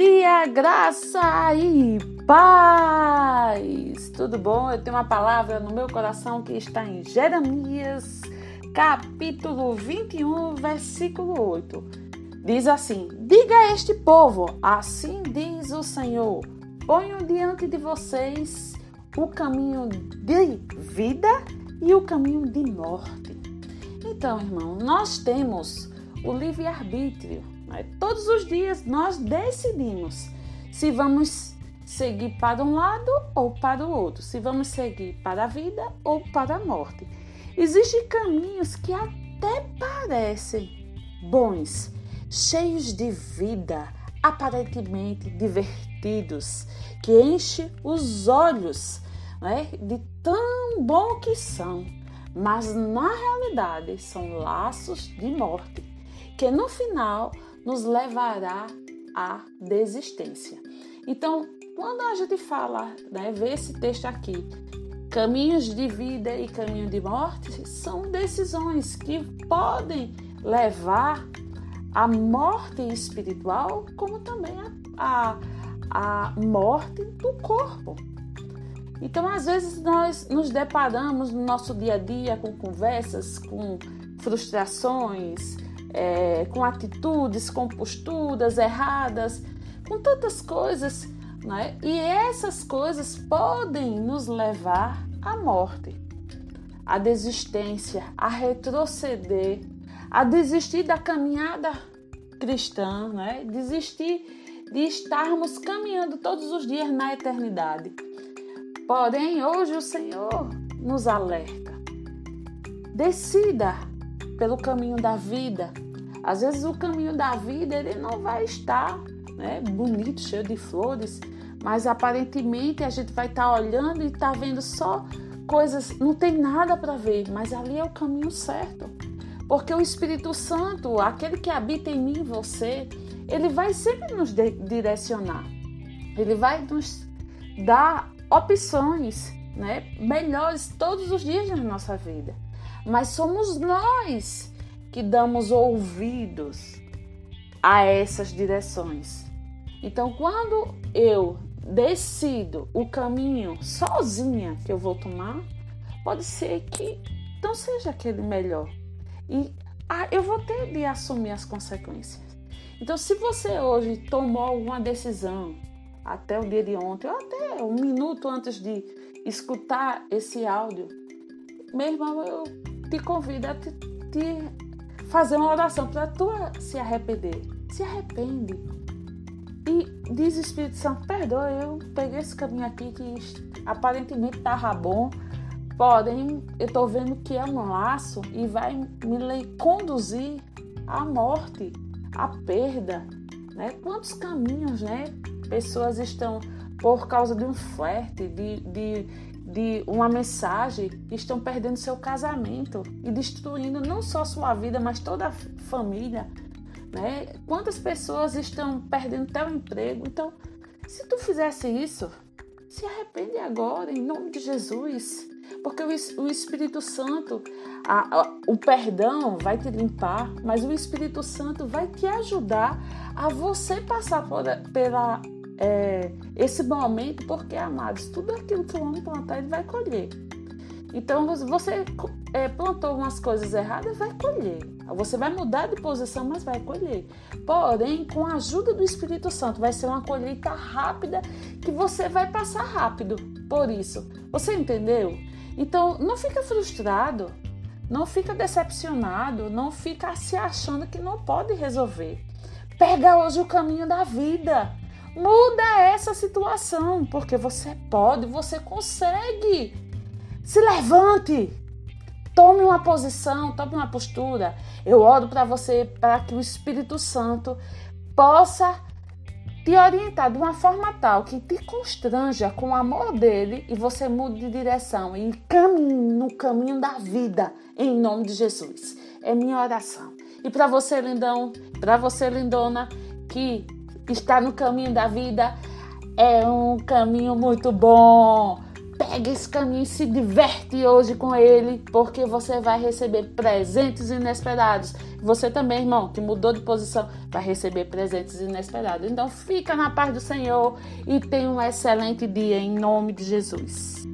Dia, graça e paz! Tudo bom? Eu tenho uma palavra no meu coração que está em Jeremias, capítulo 21, versículo 8. Diz assim: Diga a este povo, assim diz o Senhor: ponho diante de vocês o caminho de vida e o caminho de morte. Então, irmão, nós temos o livre-arbítrio? Todos os dias nós decidimos se vamos seguir para um lado ou para o outro, se vamos seguir para a vida ou para a morte. Existem caminhos que até parecem bons, cheios de vida, aparentemente divertidos, que enchem os olhos né, de tão bom que são, mas na realidade são laços de morte, que no final nos levará à desistência. Então, quando a gente fala, né, vê esse texto aqui, caminhos de vida e caminho de morte, são decisões que podem levar à morte espiritual, como também à, à morte do corpo. Então, às vezes, nós nos deparamos no nosso dia a dia com conversas, com frustrações, é, com atitudes, com posturas erradas, com tantas coisas, né? e essas coisas podem nos levar à morte, à desistência, a retroceder, a desistir da caminhada cristã, né? desistir de estarmos caminhando todos os dias na eternidade. Porém, hoje o Senhor nos alerta. Decida pelo caminho da vida. Às vezes o caminho da vida ele não vai estar né, bonito, cheio de flores, mas aparentemente a gente vai estar tá olhando e estar tá vendo só coisas, não tem nada para ver, mas ali é o caminho certo. Porque o Espírito Santo, aquele que habita em mim e você, ele vai sempre nos direcionar. Ele vai nos dar opções né, melhores todos os dias na nossa vida mas somos nós que damos ouvidos a essas direções. Então, quando eu decido o caminho sozinha que eu vou tomar, pode ser que não seja aquele melhor. E ah, eu vou ter de assumir as consequências. Então, se você hoje tomou alguma decisão, até o dia de ontem, ou até um minuto antes de escutar esse áudio, meu irmão, eu te convido a te, te fazer uma oração para tu se arrepender. Se arrepende. E diz o Espírito Santo, perdoa, eu peguei esse caminho aqui que aparentemente estava bom, porém eu estou vendo que é um laço e vai me conduzir à morte, à perda. Né? Quantos caminhos né? pessoas estão por causa de um flerte, de, de de uma mensagem, estão perdendo seu casamento e destruindo não só sua vida, mas toda a família. Né? Quantas pessoas estão perdendo teu emprego? Então, se tu fizesse isso, se arrepende agora, em nome de Jesus. Porque o Espírito Santo, a, a, o perdão vai te limpar, mas o Espírito Santo vai te ajudar a você passar por, pela é, esse momento, porque, amados, tudo aquilo que o homem plantar, ele vai colher. Então, você é, plantou algumas coisas erradas, vai colher. Você vai mudar de posição, mas vai colher. Porém, com a ajuda do Espírito Santo, vai ser uma colheita rápida que você vai passar rápido. Por isso, você entendeu? Então, não fica frustrado, não fica decepcionado, não fica se achando que não pode resolver. Pega hoje o caminho da vida. Muda essa situação, porque você pode, você consegue. Se levante. Tome uma posição, tome uma postura. Eu oro para você para que o Espírito Santo possa te orientar de uma forma tal que te constranja com o amor dele e você mude de direção e caminhe no caminho da vida, em nome de Jesus. É minha oração. E para você, lindão, para você, lindona, que está no caminho da vida é um caminho muito bom. Pega esse caminho e se diverte hoje com ele, porque você vai receber presentes inesperados, Você também, irmão, que mudou de posição, vai receber presentes inesperados. Então fica na paz do Senhor e tenha um excelente dia em nome de Jesus.